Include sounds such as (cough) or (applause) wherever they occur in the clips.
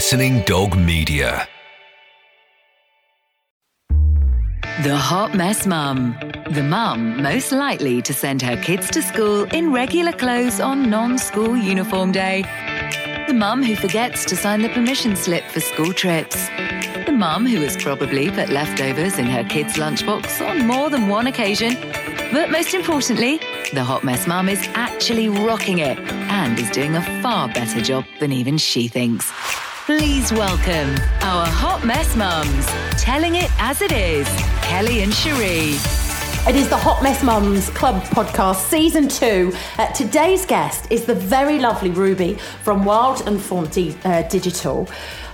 Listening Dog Media. The Hot Mess Mum. The mum most likely to send her kids to school in regular clothes on non school uniform day. The mum who forgets to sign the permission slip for school trips. The mum who has probably put leftovers in her kids' lunchbox on more than one occasion. But most importantly, the Hot Mess Mum is actually rocking it and is doing a far better job than even she thinks. Please welcome our Hot Mess Mums, telling it as it is, Kelly and Sheree. It is the Hot Mess Mums Club podcast, season two. Uh, today's guest is the very lovely Rubbi from Wild and Form D- uh, Digital,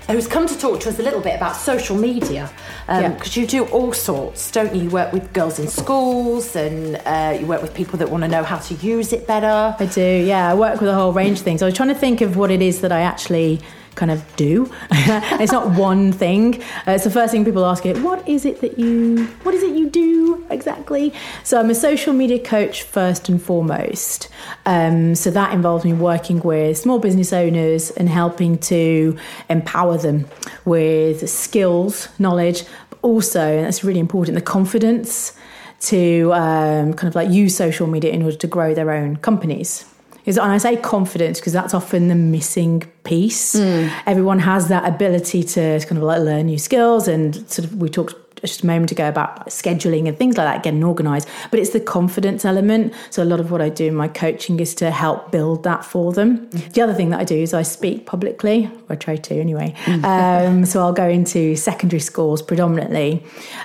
who's come to talk to us a little bit about social media. Because Yeah. you do all sorts, don't you? You work with girls in schools and uh, you work with people that want to know how to use it better. I do, yeah. I work with a whole range of things. I was trying to think of what it is that I actually kind of do. (laughs) it's not one thing. Uh, it's the first thing people ask it. What is it that you? What is it you do exactly? So I'm a social media coach first and foremost. Um, so that involves me working with small business owners and helping to empower them with skills, knowledge, but also, and that's really important, the confidence to um, kind of like use social media in order to grow their own companies. Is and I say confidence because that's often the missing piece. Everyone has that ability to kind of like learn new skills, and sort of we talked just a moment ago about scheduling and things like that, getting organized. But it's the confidence element. So a lot of what I do in my coaching is to help build that for them. The other thing that I do is I speak publicly, or I try to anyway. Um, so I'll go into secondary schools predominantly,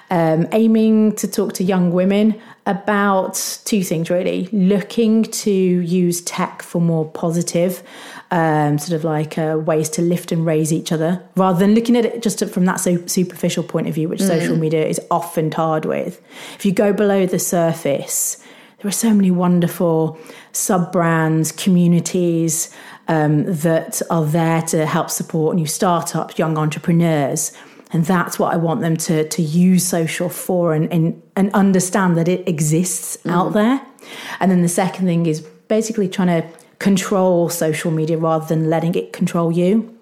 um, aiming to talk to young women about two things really. Looking to use tech for more positive um, sort of like uh, ways to lift and raise each other rather than looking at it just from that so superficial point of view which social media is often tarred with. If you go below the surface there are so many wonderful sub brands communities um, that are there to help support new startups young entrepreneurs and that's what I want them to to use social for and and, and understand that it exists out mm-hmm. there. And then the second thing is basically trying to control social media rather than letting it control you.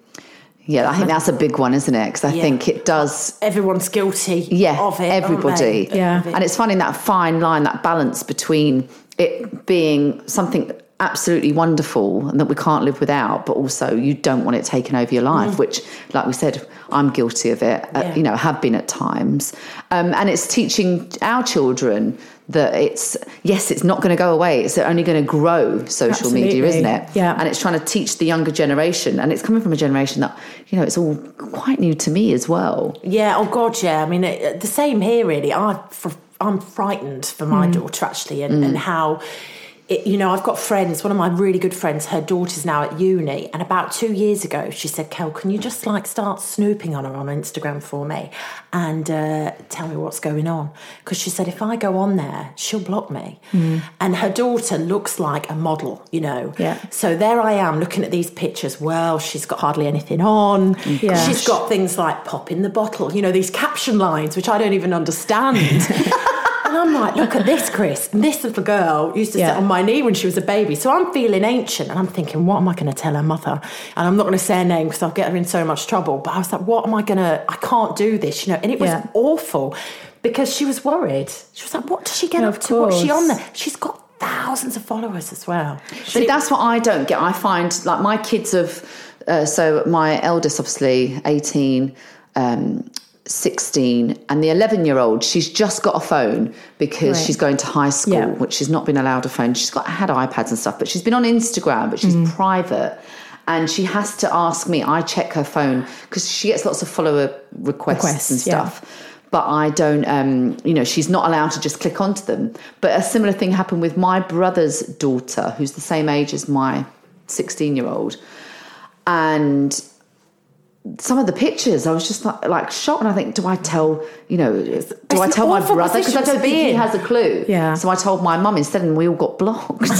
Yeah, I think that's a big one, isn't it? Because I Yeah. think it does. Everyone's guilty Yeah, of it. everybody. Yeah. And it's finding that fine line, that balance between it being something absolutely wonderful and that we can't live without, but also you don't want it taken over your life, which, like we said, I'm guilty of it, uh, you know, have been at times. Um, and it's teaching our children that it's, yes, it's not going to go away. It's only going to grow social media, isn't it? Yeah. And it's trying to teach the younger generation. And it's coming from a generation that, you know, it's all quite new to me as well. Yeah, oh God, yeah. I mean, it, the same here, really. I, fr- I'm frightened for my daughter, actually, and, and how. It, you know, I've got friends. One of my really good friends, her daughter's now at uni, and about two years ago, she said, "Kel, can you just like start snooping on her on Instagram for me, and uh, tell me what's going on?" Because she said, if I go on there, she'll block me. And her daughter looks like a model, you know. Yeah. So there I am looking at these pictures. Well, she's got hardly anything on. Yeah. She's got things like pop in the bottle, you know, these caption lines, which I don't even understand. (laughs) and I'm like, look at this, Chris. And this little girl used to Yeah. sit on my knee when she was a baby. So I'm feeling ancient and I'm thinking, what am I going to tell her mother? And I'm not going to say her name because I'll get her in so much trouble. But I was like, what am I going to, I can't do this, you know. And it was Yeah. awful because she was worried. She was like, what does she get Yeah, up to? What's she on there? She's got thousands of followers as well. See, that's what I don't get. I find like my kids have, uh, so my eldest, obviously 18, um, 16, and the 11 year old, she's just got a phone because Right. she's going to high school, Yeah. which she's not been allowed a phone. She's got had iPads and stuff, but she's been on Instagram, but she's Mm. private. And she has to ask me, I check her phone because she gets lots of follower requests, Requests, and yeah. stuff but I don't, um, you know, she's not allowed to just click onto them. But a similar thing happened with my brother's daughter, who's the same age as my 16 year old. And some of the pictures, I was just like, like shocked. And I think, do I tell, you know, do It's I tell my brother? Because I don't think he has a clue. Yeah. So I told my mum instead, and we all got blocked. (laughs)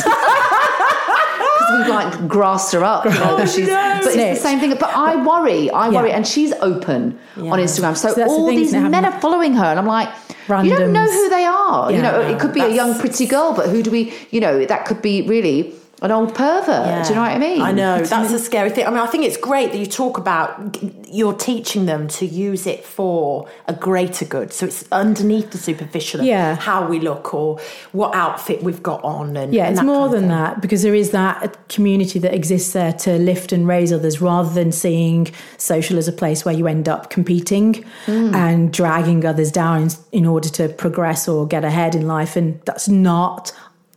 Because we've like grassed her up. You know, that she's, But it's the same thing. But I worry, I worry, and she's open on Instagram. So, So that's the all these men are following her, and I'm like, you don't know who they are. you Yeah, know, it could be a young pretty girl, but who do we? You know, that could be really an old pervert. Do you know what I mean? I know that's a scary thing. I mean, I think it's great that you talk about you're teaching them to use it for a greater good. So it's underneath the superficial of Yeah. how we look or what outfit we've got on. And Yeah, and it's more than that because there is that community that exists there to lift and raise others rather than seeing social as a place where you end up competing Mm. and dragging others down in, in order to progress or get ahead in life. And that's not.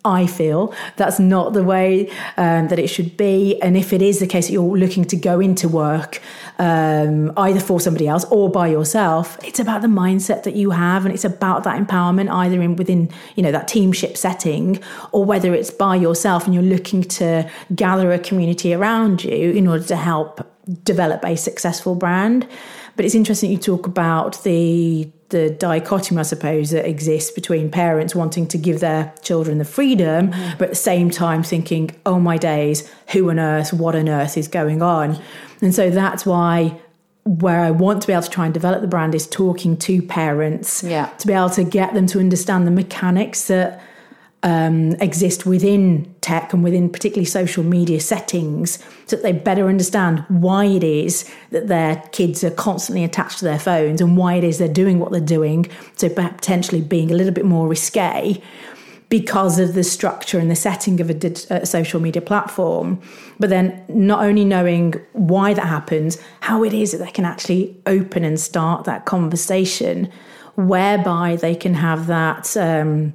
I feel that's not the way um, that it should be. And if it is the case that you're looking to go into work um, either for somebody else or by yourself, it's about the mindset that you have, and it's about that empowerment either in within you know that teamship setting or whether it's by yourself and you're looking to gather a community around you in order to help develop a successful brand. But it's interesting you talk about the the dichotomy, I suppose, that exists between parents wanting to give their children the freedom, mm-hmm. but at the same time thinking, oh my days, who on earth, what on earth is going on? And so that's why where I want to be able to try and develop the brand is talking to parents Yeah. to be able to get them to understand the mechanics that um, exist within tech and within particularly social media settings so that they better understand why it is that their kids are constantly attached to their phones and why it is they're doing what they're doing. So potentially being a little bit more risque because of the structure and the setting of a, a social media platform. But then not only knowing why that happens, how it is that they can actually open and start that conversation whereby they can have that. Um,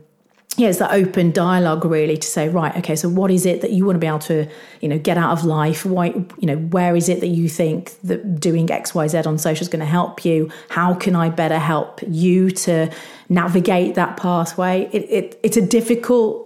yeah, it's that open dialogue really to say, right, okay, so what is it that you want to be able to, you know, get out of life? Why, you know, where is it that you think that doing X, Y, Z on social is going to help you? How can I better help you to navigate that pathway? It, it it's a difficult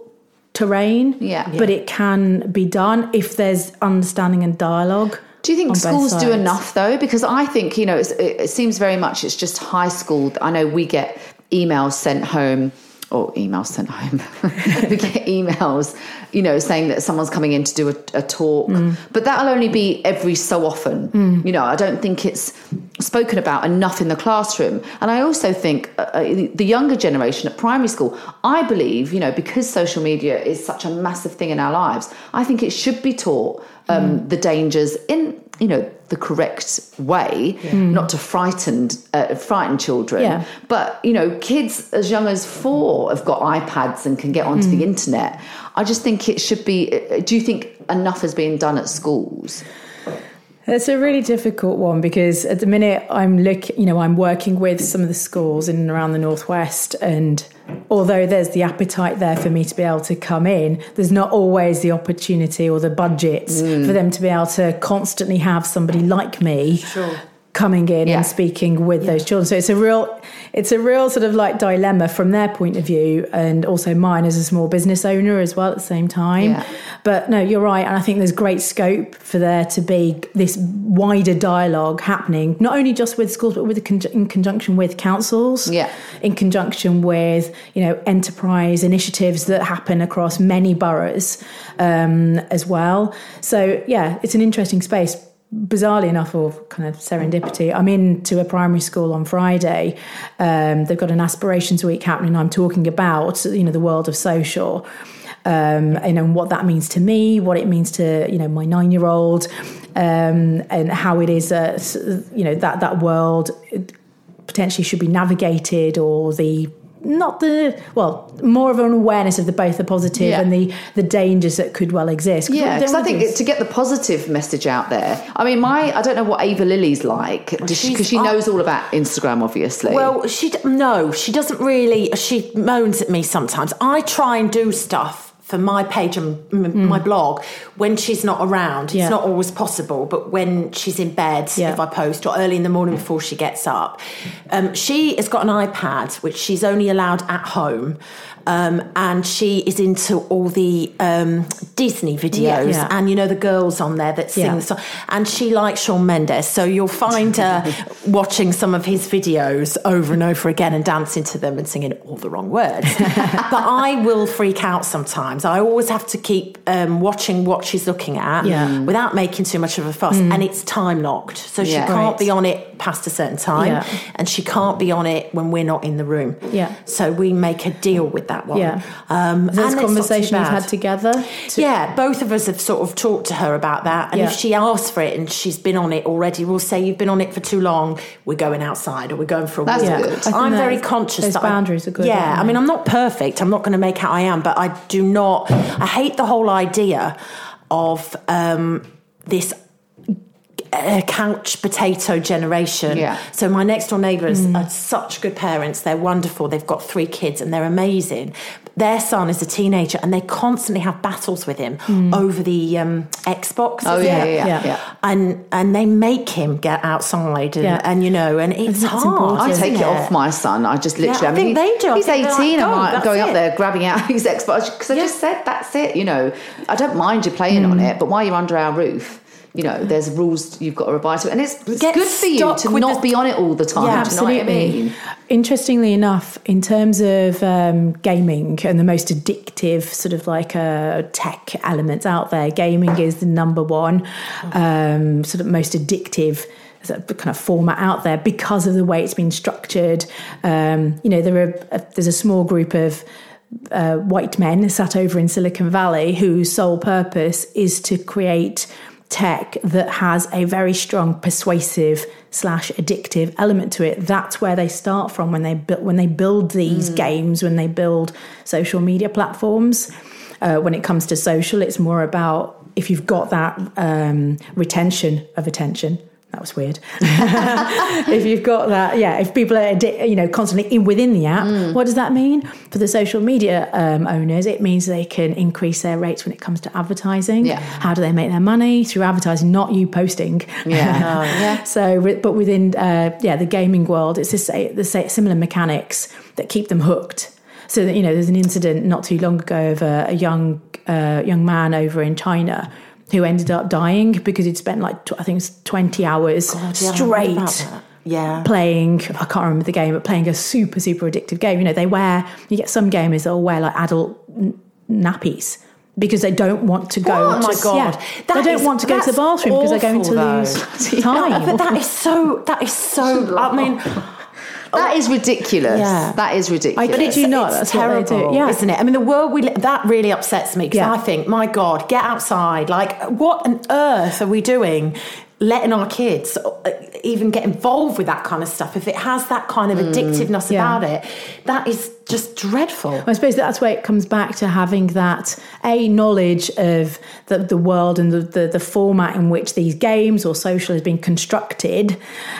terrain, Yeah. but it can be done if there's understanding and dialogue. Do you think schools do enough though? Because I think you know it's, it, it seems very much it's just high school. I know we get emails sent home or emails sent home. (laughs) we get emails, you know, saying that someone's coming in to do a, a talk, Mm. but that'll only be every so often. You know, I don't think it's spoken about enough in the classroom. And I also think uh, uh, the younger generation at primary school, I believe, you know, because social media is such a massive thing in our lives, I think it should be taught um, Mm. the dangers in, you know, the correct way, not to frighten uh, frighten children. Yeah. But you know, kids as young as four have got iPads and can get onto Mm. the internet. I just think it should be. uh, Do you think enough has been done at schools? It's a really difficult one because at the minute I'm look, you know, I'm working with some of the schools in and around the northwest, and although there's the appetite there for me to be able to come in, there's not always the opportunity or the budgets Mm. for them to be able to constantly have somebody like me coming in Yeah. and speaking with those children. So it's a real, it's a real sort of like dilemma from their point of view, and also mine as a small business owner as well at the same time. Yeah. But no, you're right. And I think there's great scope for there to be this wider dialogue happening, not only just with schools, but with the conj- in conjunction with councils. Yeah. In conjunction with, you know, enterprise initiatives that happen across many boroughs um, as well. So, yeah, it's an interesting space. Bizarrely enough, or kind of serendipity, I'm into a primary school on Friday. Um, they've got an aspirations week happening. I'm talking about, you know, the world of social um, and, and what that means to me, what it means to you know my nine year old, um, and how it is uh, you know that that world potentially should be navigated or the not the well more of an awareness of the both the positive Yeah. and the the dangers that could well exist. Yeah, because I think it, to get the positive message out there. I mean, my I don't know what Ava Lily's like because she, she knows all about Instagram, obviously. Well, she no, she doesn't really. She moans at me sometimes. I try and do stuff for my page and m- my blog when she's not around. It's Yeah. not always possible, but when she's in bed, Yeah. if I post or early in the morning before she gets up, um, she has got an iPad which she's only allowed at home. Um, and she is into all the um, Disney videos, Yeah. and you know the girls on there that sing the song. And she likes Shawn Mendes, so you'll find her (laughs) watching some of his videos over and over again and dancing to them and singing all the wrong words. (laughs) but I will freak out sometimes. I always have to keep um, watching what she's looking at Yeah. Mm. without making too much of a fuss. And it's time locked. So she Yeah. can't Right. be on it past a certain time. Yeah. And she can't be on it when we're not in the room. Yeah. So we make a deal with that one. Yeah. Um, Is this and it's not too conversation you've had together? to- Yeah, both of us have sort of talked to her about that. And if she asks for it and she's been on it already, we'll say, You've been on it for too long, we're going outside or we're going for a That's walk. good. I'm very conscious those that I- boundaries are good, Yeah, I mean, I'm not perfect. I'm not going to make out I am, but I do not, I hate the whole idea of um, this uh, couch potato generation. Yeah. So my next door neighbours Mm. are such good parents. They're wonderful. They've got three kids and they're amazing. Their son is a teenager and they constantly have battles with him over the um, Xbox. Oh yeah, yeah, yeah. Yeah. yeah. And and they make him get outside and, Yeah. and you know and it's hard. important. I take it it off my son. I just literally. I mean, think he- they do. I He's eighteen. like, I'm "Go, like that's going up there, grabbing out (laughs) his Xbox because I just said that's it. You know, I don't mind you playing on it, but while you're under our roof. You know, there's rules you've got to abide to, and it's, it's good for you to not the- be on it all the time. Yeah, do you know what I mean? Interestingly enough, in terms of um, gaming and the most addictive sort of like uh, tech elements out there, gaming is the number one um, sort of most addictive kind of format out there because of the way it's been structured. Um, you know, there are a, there's a small group of uh, white men sat over in Silicon Valley whose sole purpose is to create tech that has a very strong persuasive slash addictive element to it. That's where they start from when they build when they build these games, when they build social media platforms. Uh, when it comes to social, it's more about if you've got that um, retention of attention. That was weird. (laughs) if you've got that, yeah. If people are, you know, constantly in within the app, what does that mean for the social media um, owners? It means they can increase their rates when it comes to advertising. Yeah. How do they make their money through advertising, not you posting? Yeah, (laughs) yeah. So, but within uh, yeah the gaming world, it's a, the similar mechanics that keep them hooked. So that you know, there's an incident not too long ago of a, a young uh, young man over in China who ended up dying because he'd spent like tw- I think it's 20 hours God, yeah, I heard about straight. Yeah. playing I can't remember the game but playing a super super addictive game you know they wear you get some gamers that will wear like adult n- nappies because they don't want to go Oh to, my god! yeah, they don't is- want to go to the bathroom because they're going to awful, lose time (laughs) But that is so. That is so. (laughs) I mean, (laughs) That is ridiculous. Yeah. That is ridiculous. But Did you not? That's terrible, do. Yeah. isn't it? I mean, the world we li- that really upsets me because Yeah. I think, my God, get outside. Like, what on earth are we doing? Letting our kids uh, even get involved with that kind of stuff. If it has that kind of addictiveness Mm. Yeah. about it, that is just dreadful. I suppose that's where it comes back to having that a knowledge of the, the world and the, the, the format in which these games or social has been constructed,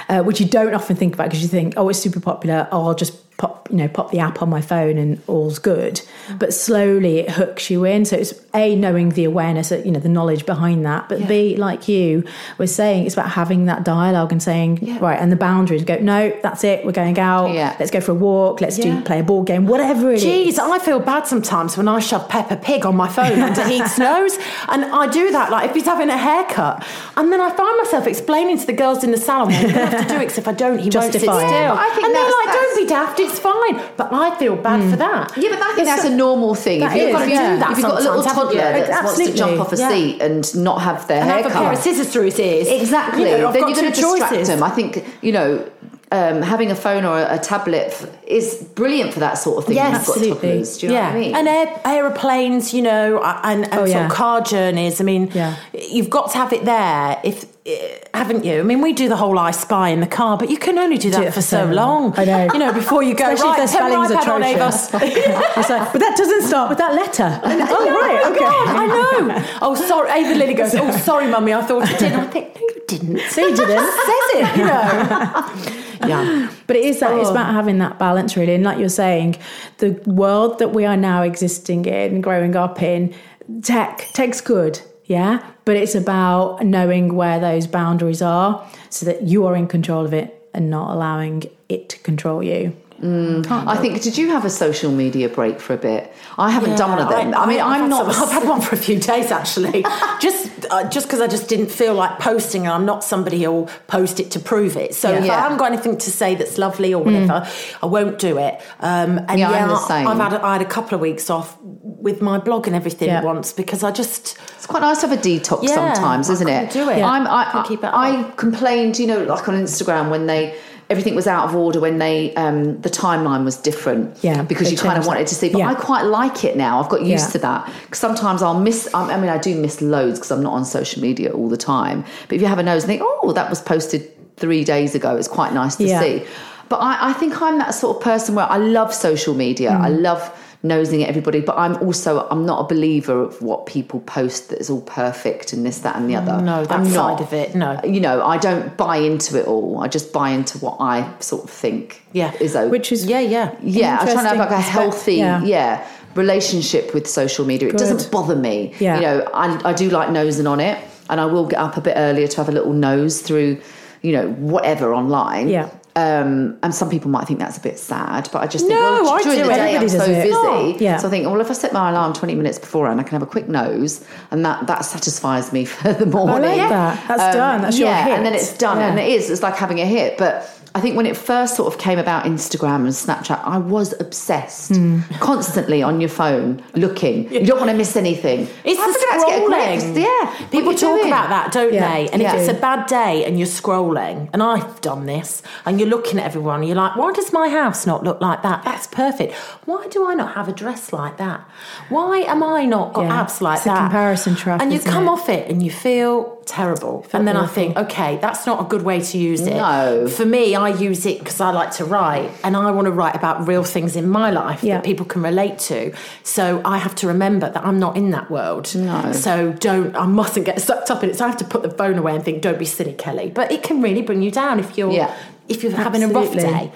uh, which you don't often think about because you think, oh, it's super popular. Oh, I'll just pop you know pop the app on my phone and all's good. But slowly it hooks you in. So it's a knowing the awareness, uh, you know, the knowledge behind that. But b like you were saying, it's about having that dialogue and saying right and the boundaries. Go no, that's it. We're going out. Yeah. Let's go for a walk. Let's Yeah. do play a board game. Whatever it is. Jeez, I feel bad sometimes when I shove Peppa Pig on my phone under Heath's (laughs) nose. And I do that, like if he's having a haircut. And then I find myself explaining to the girls in the salon, well, you're going to have to do it 'cause if I don't, he won't sit still. Yeah, I think and they're that's- like, don't be daft, it's fine. But I feel bad for that. Yeah, but I think It's that's so- a normal thing. That if you've got, yeah. if you've got a little toddler that wants to jump off a Yeah. seat and not have their And hair have a pair of scissors through his ears. Exactly. You know, then got you're going to distract choices. them. I think, you know, um, having a phone or a, a tablet f- is brilliant for that sort of thing. Yes, when you've got absolutely. toddlers. Do you know yeah, what I mean? and air, aeroplanes, you know, and, and Oh, sort yeah. of car journeys. I mean, Yeah. you've got to have it there. If Eh, haven't you? I mean, we do the whole I Spy in the car, but you can only do that it for so long. I know. You know, before you go Especially right, if their spelling's on, atrocious. Ava. (laughs) (laughs) It's like, but that doesn't start with that letter. (laughs) oh, Oh right, okay. God, I know. Oh, sorry. Ava Lily goes, Oh, sorry, mummy, I thought it did. I think, No, you didn't. No, you didn't. Says it, you know. yeah. But it is that it's Oh. about having that balance, really. And like you're saying, the world that we are now existing in, growing up in, tech, tech's good, yeah. But it's about knowing where those boundaries are, so that you are in control of it and not allowing it to control you. I think, did you have a social media break for a bit? I haven't done one of them. I, mean, I've I'm had not. some- I've had one for a few days actually, (laughs) just uh, just because I just didn't feel like posting, and I'm not somebody who'll post it to prove it. So if Yeah. I haven't got anything to say that's lovely or whatever, I won't do it. Um, and Yeah, yeah, I'm the same. I've had a, I had a couple of weeks off with my blog and everything Yeah. once because I just It's quite nice to have a detox Yeah, sometimes, isn't it? do it. Yeah. I'm, I, it. I complained, you know, like on Instagram when they everything was out of order when they um, the timeline was different. Yeah, because you kind of wanted to see. But Yeah. I quite like it now. I've got used Yeah. to that because sometimes I'll miss. I I mean, I do miss loads because I'm not on social media all the time. But if you have a nose and think, oh, that was posted three days ago, it's quite nice to Yeah. see. But I, I think I'm that sort of person where I love social media. I Mm. love nosing at everybody, but I'm also I'm not a believer of what people post that is all perfect and this, that, and the other. no, that I'm side not. of it, no. You know, I don't buy into it all. I just buy into what I sort of think Yeah. is okay. Which is yeah, yeah. yeah, I'm trying to have like a healthy perspective. yeah. relationship with social media. It doesn't bother me. Yeah. You know, I, I do like nosing on it, and I will get up a bit earlier to have a little nose through, you know, whatever online. Yeah. Um, and some people might think that's a bit sad, but I just think, No, well, I during do the it. day I'm so it. busy. Oh, yeah. So I think, well, if I set my alarm 20 minutes beforehand, I can have a quick nose, and that that satisfies me (laughs) for the morning. I like that. That's done. That's your hit. and then it's done, Yeah. and it is. It's like having a hit, but. I think when it first sort of came about Instagram and Snapchat, I was obsessed. Hmm. Constantly on your phone, looking. You don't want to miss anything. It's I'm the gonna get a scrolling. Yeah, People talk doing. about that, don't Yeah. they? And Yeah. if it's a bad day and you're scrolling, and I've done this, and you're looking at everyone, you're like, why does my house not look like that? That's perfect. Why do I not have a dress like that? Why am I not got Yeah. abs like It's a that? comparison trap, And you come it? off it and you feel terrible. and then I think, okay, that's not a good way to use it. No. For me, I use it because I like to write, and I want to write about real things in my life Yeah. that people can relate to. So I have to remember that I'm not in that world. No. So don't, I mustn't get sucked up in it. So I have to put the phone away and think, don't be silly, Kelly. But it can really bring you down if you're, Yeah. if you're having a rough day.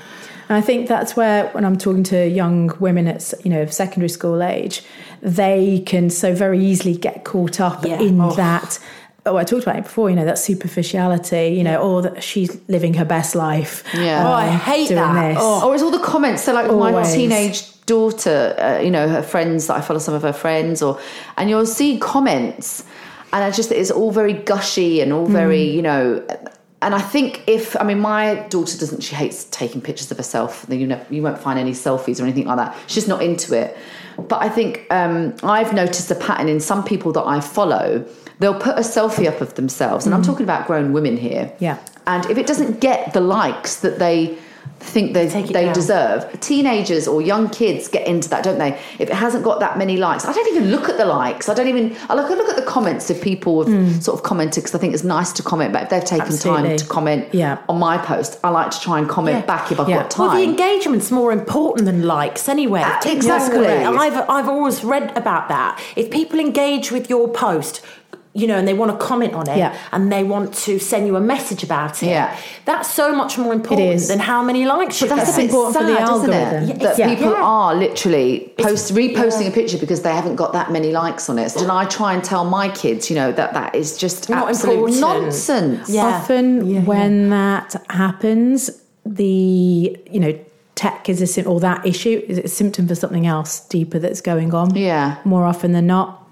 And I think that's where, when I'm talking to young women at you know secondary school age, they can so very easily get caught up Yeah. in Oh. that. Oh, I talked about it before. You know that superficiality. You know, or that she's living her best life. Yeah. Oh, I hate doing that. This. Oh. Or it's all the comments. So, like with my Always. teenage daughter, uh, you know, her friends that I follow, some of her friends, or and you'll see comments, and I just it's all very gushy and all very, Mm. you know. And I think if I mean my daughter doesn't, she hates taking pictures of herself. You know, you won't find any selfies or anything like that. She's not into it. But I think um, I've noticed a pattern in some people that I follow. They'll put a selfie up of themselves, and I'm talking about grown women here. Mm. Yeah. And if it doesn't get the likes that they think they, they down. deserve, teenagers or young kids get into that, don't they? If it hasn't got that many likes, I don't even look at the likes. I don't even, I look, I look at the comments if people have sort of commented because I think it's nice to comment, but if they've taken Mm. Absolutely. time to comment Yeah. on my post, I like to try and comment Yeah. back if I've Yeah. got time. Well, the engagement's more important than likes anyway. Take exactly. I've, I've always read about that. If people engage with your post, you know, and they want to comment on it Yeah. and they want to send you a message about it, Yeah. that's so much more important than how many likes you But that's get. a bit important for the sad, isn't algorithm. it? That Yeah. people Yeah. are literally post reposting yeah. a picture because they haven't got that many likes on it. So, and I try and tell my kids, you know, that that is just Not absolute important. nonsense. Yeah. Often Yeah, when that happens, the you know tech is a sym- or that issue is a symptom for something else deeper that's going on. Yeah. more often than not.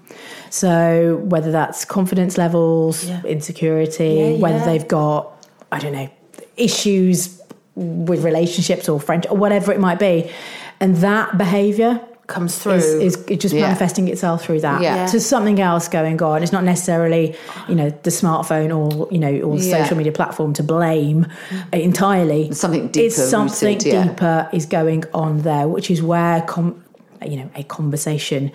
So whether that's confidence levels, Yeah. insecurity, Yeah, whether they've got I don't know issues with relationships or friendship or whatever it might be, and that behaviour Comes through. is, is it just Yeah. manifesting itself through that. Yeah. So something else going on. It's not necessarily, you know, the smartphone or, you know, or Yeah. social media platform to blame entirely. Something deeper It's something rooted, yeah. deeper is going on there, which is where com- you know, a conversation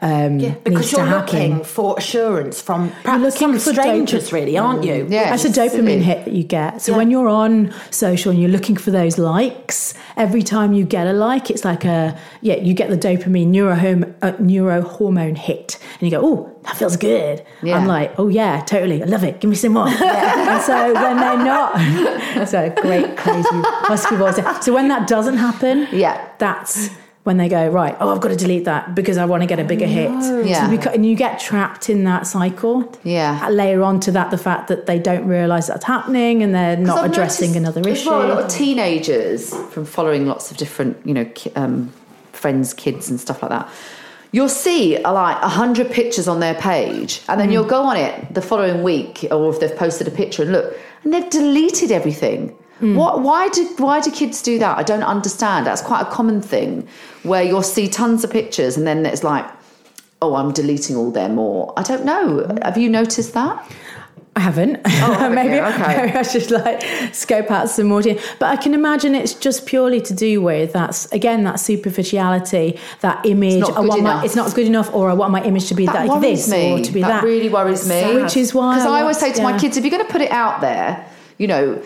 um Yeah, needs because to you're looking for assurance from perhaps looking some for strangers, dopamine. really, aren't you? Yeah. That's a dopamine hit that you get. So Yeah. when you're on social and you're looking for those likes, every time you get a like, it's like a yeah, you get the dopamine neurohormone uh, neurohormone hit, and you go, oh, that feels good. Yeah. I'm like, oh yeah, totally, I love it. Give me some more. (laughs) and so when they're not, (laughs) so great crazy husky voice. So when that doesn't happen, Yeah. that's when they go right. Oh, I've got to delete that because I want to get a bigger hit. Yeah. So beca- and you get trapped in that cycle. Yeah. Layer on to that the fact that they don't realise that's happening and they're not I've addressing another issue. Well, a lot of teenagers from following lots of different, you know, um, friends, kids, and stuff like that. You'll see uh, like a hundred pictures on their page, and then you'll go on it the following week, or if they've posted a picture and look, and they've deleted everything. Hmm. What? Why do Why do kids do that? I don't understand. That's quite a common thing where you'll see tons of pictures, and then it's like oh, I'm deleting all them, or I don't know. Have you noticed that? I haven't. Oh, (laughs) haven't maybe. Okay. maybe I should like scope out some more. to- But I can imagine it's just purely to do with that's again that superficiality, that image. not oh, I good my, enough. it's not good enough, or oh, I want my image to be That like worries this me. or to be that, that. really worries me. Which is why because I want- always say to my kids, if you're going to put it out there, you know,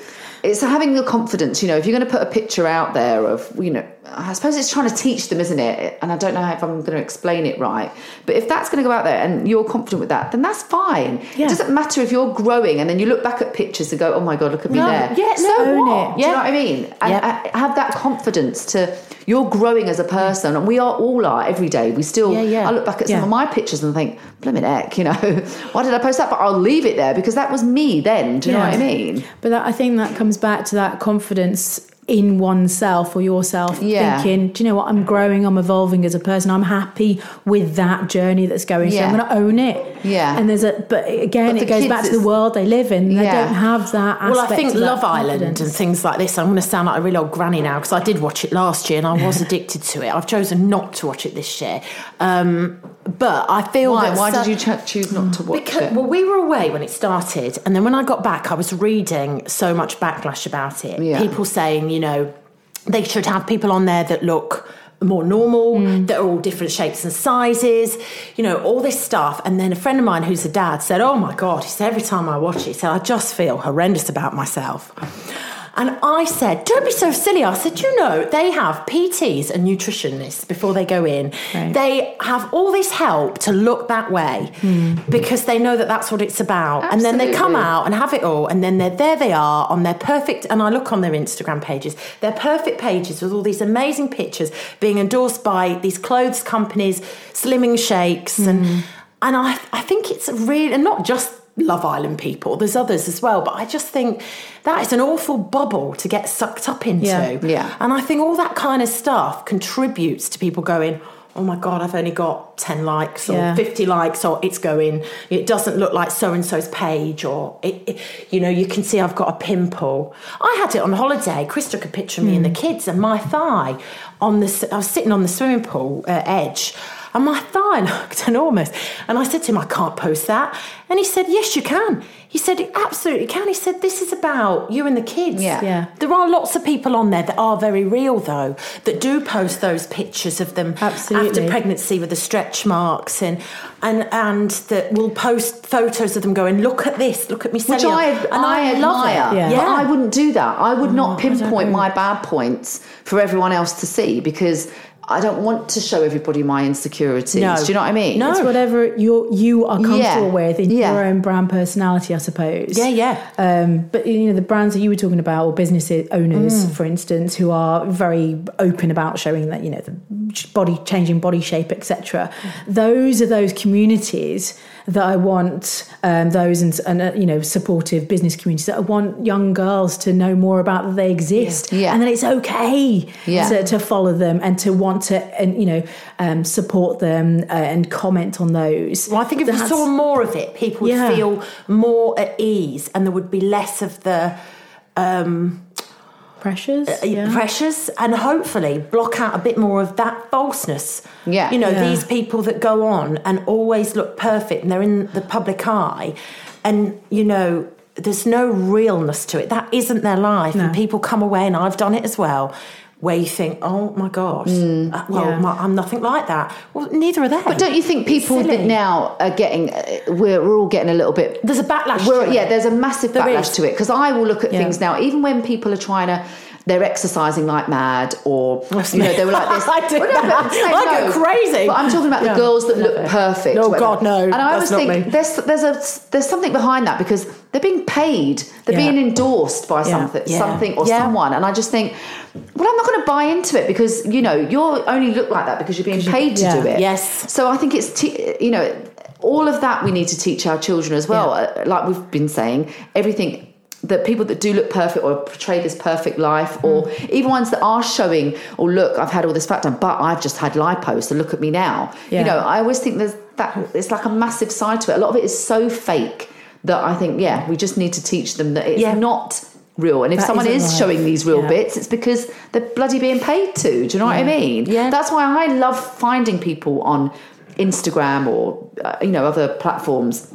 it's having the confidence. You know, if you're going to put a picture out there of, you know, I suppose it's trying to teach them, isn't it? And I don't know if I'm going to explain it right, but if that's going to go out there and you're confident with that, then that's fine. Yeah. It doesn't matter if you're growing and then you look back at pictures and go, "Oh my god, look at me No, there." yeah, so no, what? it. Do you Yeah. know what I mean? And have that confidence to you're growing as a person, and we are all are every day. We still. Yeah, yeah. I look back at some of my pictures and think, blimmin' heck, you know, (laughs) why did I post that? But I'll leave it there because that was me then. Do you know what I mean? But that, I think that comes back to that confidence in oneself or yourself Yeah. thinking, do you know what? I'm growing, I'm evolving as a person. I'm happy with that journey that's going. So I'm going to own it. Yeah. And there's a, but again, But it goes back to the world they live in. They Yeah. don't have that aspect Well, I think of Love Island confidence. and things like this. I'm going to sound like a real old granny now because I did watch it last year and I was (laughs) addicted to it. I've chosen not to watch it this year, um, but I feel Why? that Why so- did you ch- choose not to watch because, it? well, we were away when it started, and then when I got back, I was reading so much backlash about it. Yeah. People saying, you know, they should have people on there that look more normal, hmm. that are all different shapes and sizes, you know, all this stuff. And then a friend of mine who's a dad said, Oh my God, he said, every time I watch it, he said, I just feel horrendous about myself. And I said, Don't be so silly. I said, You know, they have PTs and nutritionists before they go in. Right. They have all this help to look that way hmm. because they know that that's what it's about. And then they come out and have it all. And then they're, there they are on their perfect, and I look on their Instagram pages, their perfect pages with all these amazing pictures being endorsed by these clothes companies, slimming shakes. And, hmm. and I, I think it's really, and not just Love Island people, there's others as well, but I just think that is an awful bubble to get sucked up into. Yeah. Yeah. And I think all that kind of stuff contributes to people going, oh my God, I've only got 10 likes or Yeah. 50 likes or it's going, it doesn't look like so and so's page or, it, it- you know, you can see I've got a pimple. I had it on holiday. Chris took a picture of me and the kids and my thigh on the, I was sitting on the swimming pool uh, edge. And my thigh (laughs) looked enormous. And I said to him, I can't post that. And he said, Yes, you can. He said, You absolutely can. He said, This is about you and the kids. Yeah. Yeah. There are lots of people on there that are very real, though, that do post those pictures of them Absolutely. after pregnancy with the stretch marks and and and that will post photos of them going, look at this, look at me Which selling I, and I, love admire. it. Yeah. But I wouldn't do that. I would not mm, don't pinpoint my bad points for everyone else to see because I don't want to show everybody my insecurities. No. Do you know what I mean? No. It's whatever you're, you are comfortable Yeah. with in Yeah. your own brand personality, I suppose. Yeah, yeah. Um, but you know the brands that you were talking about, or business owners, Mm. for instance, who are very open about showing that you know the body changing body shape, etc. Those are those communities that I want. Um, those and, and uh, you know supportive business communities that I want young girls to know more about that they exist, Yeah. and then it's okay Yeah. to, to follow them and to want to and you know um, support them uh, and comment on those. Well, I think if we saw more of it, people would Yeah. feel more at ease and there would be less of the um, pressures, yeah. pressures and hopefully block out a bit more of that falseness. Yeah. You know, Yeah. these people that go on and always look perfect and they're in the public eye and, you know, there's no realness to it. That isn't their life. No. And people come away, and I've done it as well, where you think, oh my gosh, uh, well, Yeah. my, I'm nothing like that. Well, neither are they. But don't you think people that now are getting, uh, we're, we're all getting a little bit. There's a backlash yeah, there's a massive There backlash is. to it because I will look at Yeah. things now, even when people are trying to. They're exercising like mad, or That's you know, me. they were like this. (laughs) I do Well, no, I go no. crazy. But I'm talking about Yeah. the girls that Love look it. perfect. Oh, whatever. God, no, And I always think me. there's there's a there's something behind that because they're being paid, they're Yeah. being endorsed by Yeah. something, Yeah. something or Yeah. someone, and I just think, well, I'm not going to buy into it because you know you're only look like that because you're being paid to yeah. do it. Yes. So I think it's te- you know all of that we need to teach our children as well. Uh, Like we've been saying, everything that people that do look perfect or portray this perfect life, or Mm. even ones that are showing, oh look, I've had all this fat done, but I've just had lipo, so look at me now. Yeah. You know, I always think there's that. It's like a massive side to it. A lot of it is so fake that I think, yeah, we just need to teach them that it's Yeah. not real. And if That someone is life. showing these real Yeah. bits, it's because they're bloody being paid to. Do you know what I mean? Yeah. That's why I love finding people on Instagram or uh, you know other platforms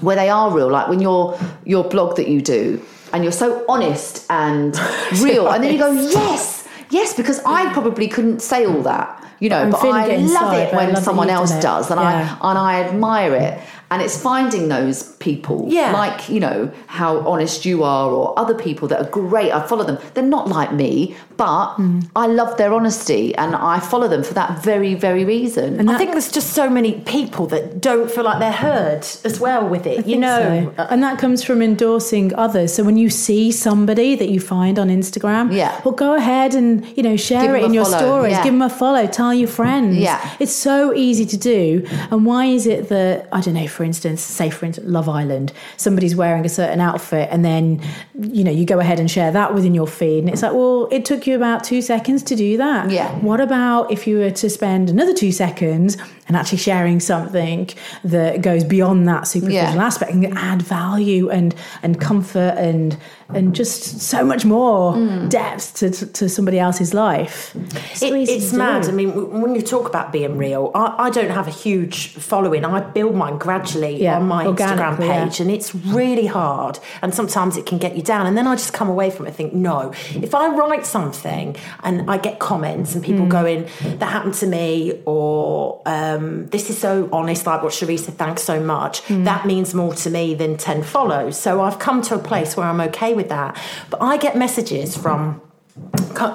where they are real, like when your your blog that you do, and you're so honest and (laughs) real, and then you go, yes, yes, because I probably couldn't say all that. You know, I'm but I love it when someone else it. does, and Yeah. I and I admire it. And it's finding those people, Yeah. like you know how honest you are, or other people that are great. I follow them. They're not like me, but Hmm. I love their honesty, and I follow them for that very, very reason. And I think there's just so many people that don't feel like they're heard as well with it. You know, so. and that comes from endorsing others. So when you see somebody that you find on Instagram, Yeah. well, go ahead and you know share Give it in your follow, stories. yeah. Give them a follow. Tell your friends. Yeah. it's so easy to do. And why is it that I don't know? For instance, say for instance, Love Island, somebody's wearing a certain outfit, and then you know you go ahead and share that within your feed, and it's like, well, it took you about two seconds to do that. Yeah. What about if you were to spend another two seconds and actually sharing something that goes beyond that superficial Yeah. aspect and add value and and comfort and and just so much more Mm. depth to, to, to somebody else's life. so It- it's mad. I mean, when you talk about being real, I, I don't have a huge following. I build mine gradually Yeah, on my Instagram organically, yeah. page, and it's really hard. And sometimes it can get you down. And then I just come away from it and think, no, if I write something and I get comments and Mm. people going, that happened to me, or um, this is so honest, like what Sheree said, thanks so much, Mm. that means more to me than 10 follows. So I've come to a place where I'm okay with that. But I get messages from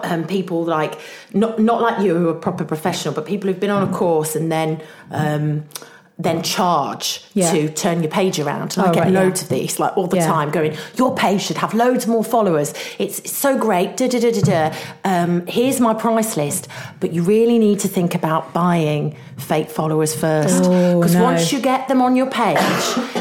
um, people like not not like you who are proper professional, but people who've been on a course and then um, then charge Yeah. to turn your page around. And I Oh, get right, yeah. loads of these like all the Yeah. time, going, your page should have loads more followers. It's, it's so great. Da da da da da. Um, here's my price list, but you really need to think about buying fake followers first Oh, because no. once you get them on your page,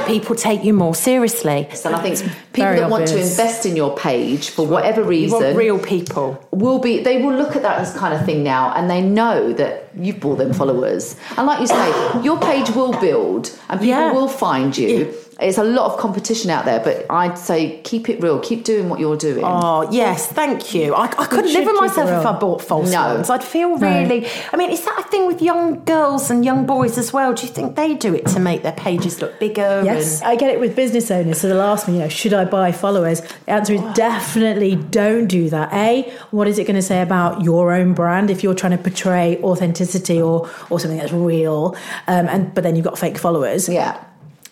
people take you more seriously. And I think people very that want to invest in your page for whatever You reason want real people. will be they will look at that as kind of thing now and they know that you've bought them followers. And like you say, your page will build and people Yeah. will find you. It's a lot of competition out there, but I'd say keep it real. Keep doing what you're doing. Oh yes, thank you. I, I couldn't live with myself if I bought false No. ones. I'd feel No. really. I mean, is that a thing with young girls and young boys as well? Do you think they do it to make their pages look bigger? Yes, and- I get it with business owners. So they'll ask me, you know, should I buy followers? The answer is definitely don't do that. A, what is it going to say about your own brand if you're trying to portray authenticity or or something that's real? Um, and but then you've got fake followers. Yeah.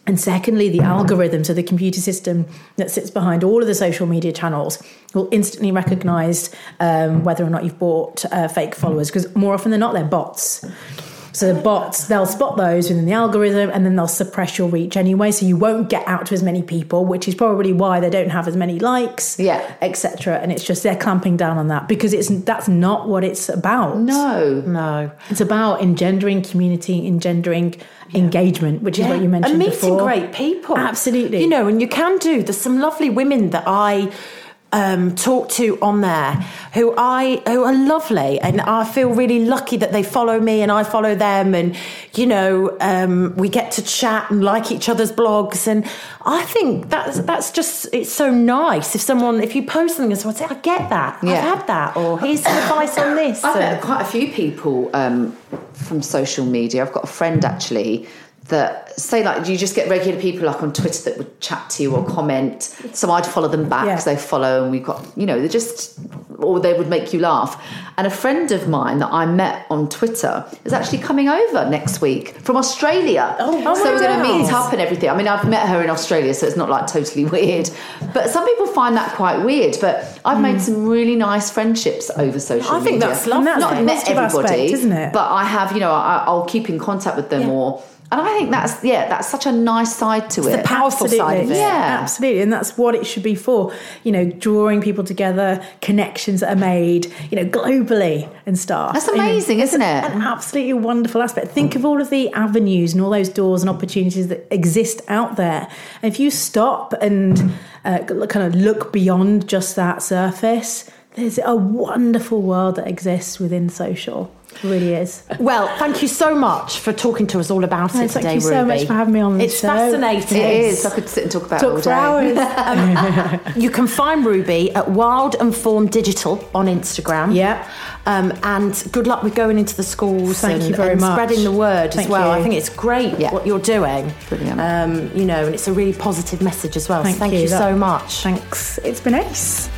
And secondly, the algorithm, so the computer system that sits behind all of the social media channels, will instantly recognise um, whether or not you've bought uh, fake followers because more often than not, they're bots. So the bots, they'll spot those within the algorithm and then they'll suppress your reach anyway. So you won't get out to as many people, which is probably why they don't have as many likes, Yeah. etc. And it's just they're clamping down on that because it's that's not what it's about. No. no. It's about engendering community, engendering engagement, which is what you mentioned and meeting before. great people. Absolutely. You know, and you can do. There's some lovely women that I um, talk to on there who I who are lovely, and I feel really lucky that they follow me and I follow them, and you know, um, we get to chat and like each other's blogs, and I think that's that's just it's so nice if someone if you post something and someone say I get that, Yeah. I've had that, or here's some advice on this. I've met quite a few people um, from social media. I've got a friend actually that say like you just get regular people like on Twitter that would chat to you or comment. So I'd follow them back Yeah. because they follow and we've got you know they're just or they would make you laugh. And a friend of mine that I met on Twitter is actually coming over next week from Australia. Oh, oh so we're going to meet up and everything. I mean, I've met her in Australia, so it's not like totally (laughs) weird. But some people find that quite weird. But I've made hmm. some really nice friendships over social media. I media. think that's lovely. That's Not met everybody, aspect, isn't it? But I have, you know, I, I'll keep in contact with them Yeah. more. And I think that's yeah, that's such a nice side to it. the powerful side of it. Yeah. absolutely, and that's what it should be for. You know, drawing people together, connections that are made, you know, globally and stuff. That's You know, amazing, isn't it? an absolutely wonderful aspect. Think of all of the avenues and all those doors and opportunities that exist out there. And if you stop and uh, kind of look beyond just that surface, there's a wonderful world that exists within social. It really is. Well, thank you so much for talking to us all about No, it thank today, Thank you so Rubbi. much for having me on the It's show. fascinating. It is. I could sit and talk about it all Talk day. for hours. (laughs) You can find Rubbi at Wild and Form Digital on Instagram. Yep. Um, and good luck with going into the schools Thank and, you very and much. spreading the word Thank as well. I think it's great Yeah. what you're doing. Brilliant. Um, you know, and it's a really positive message as well. Thank so thank you. you, That- so much. Thanks. It's been ace.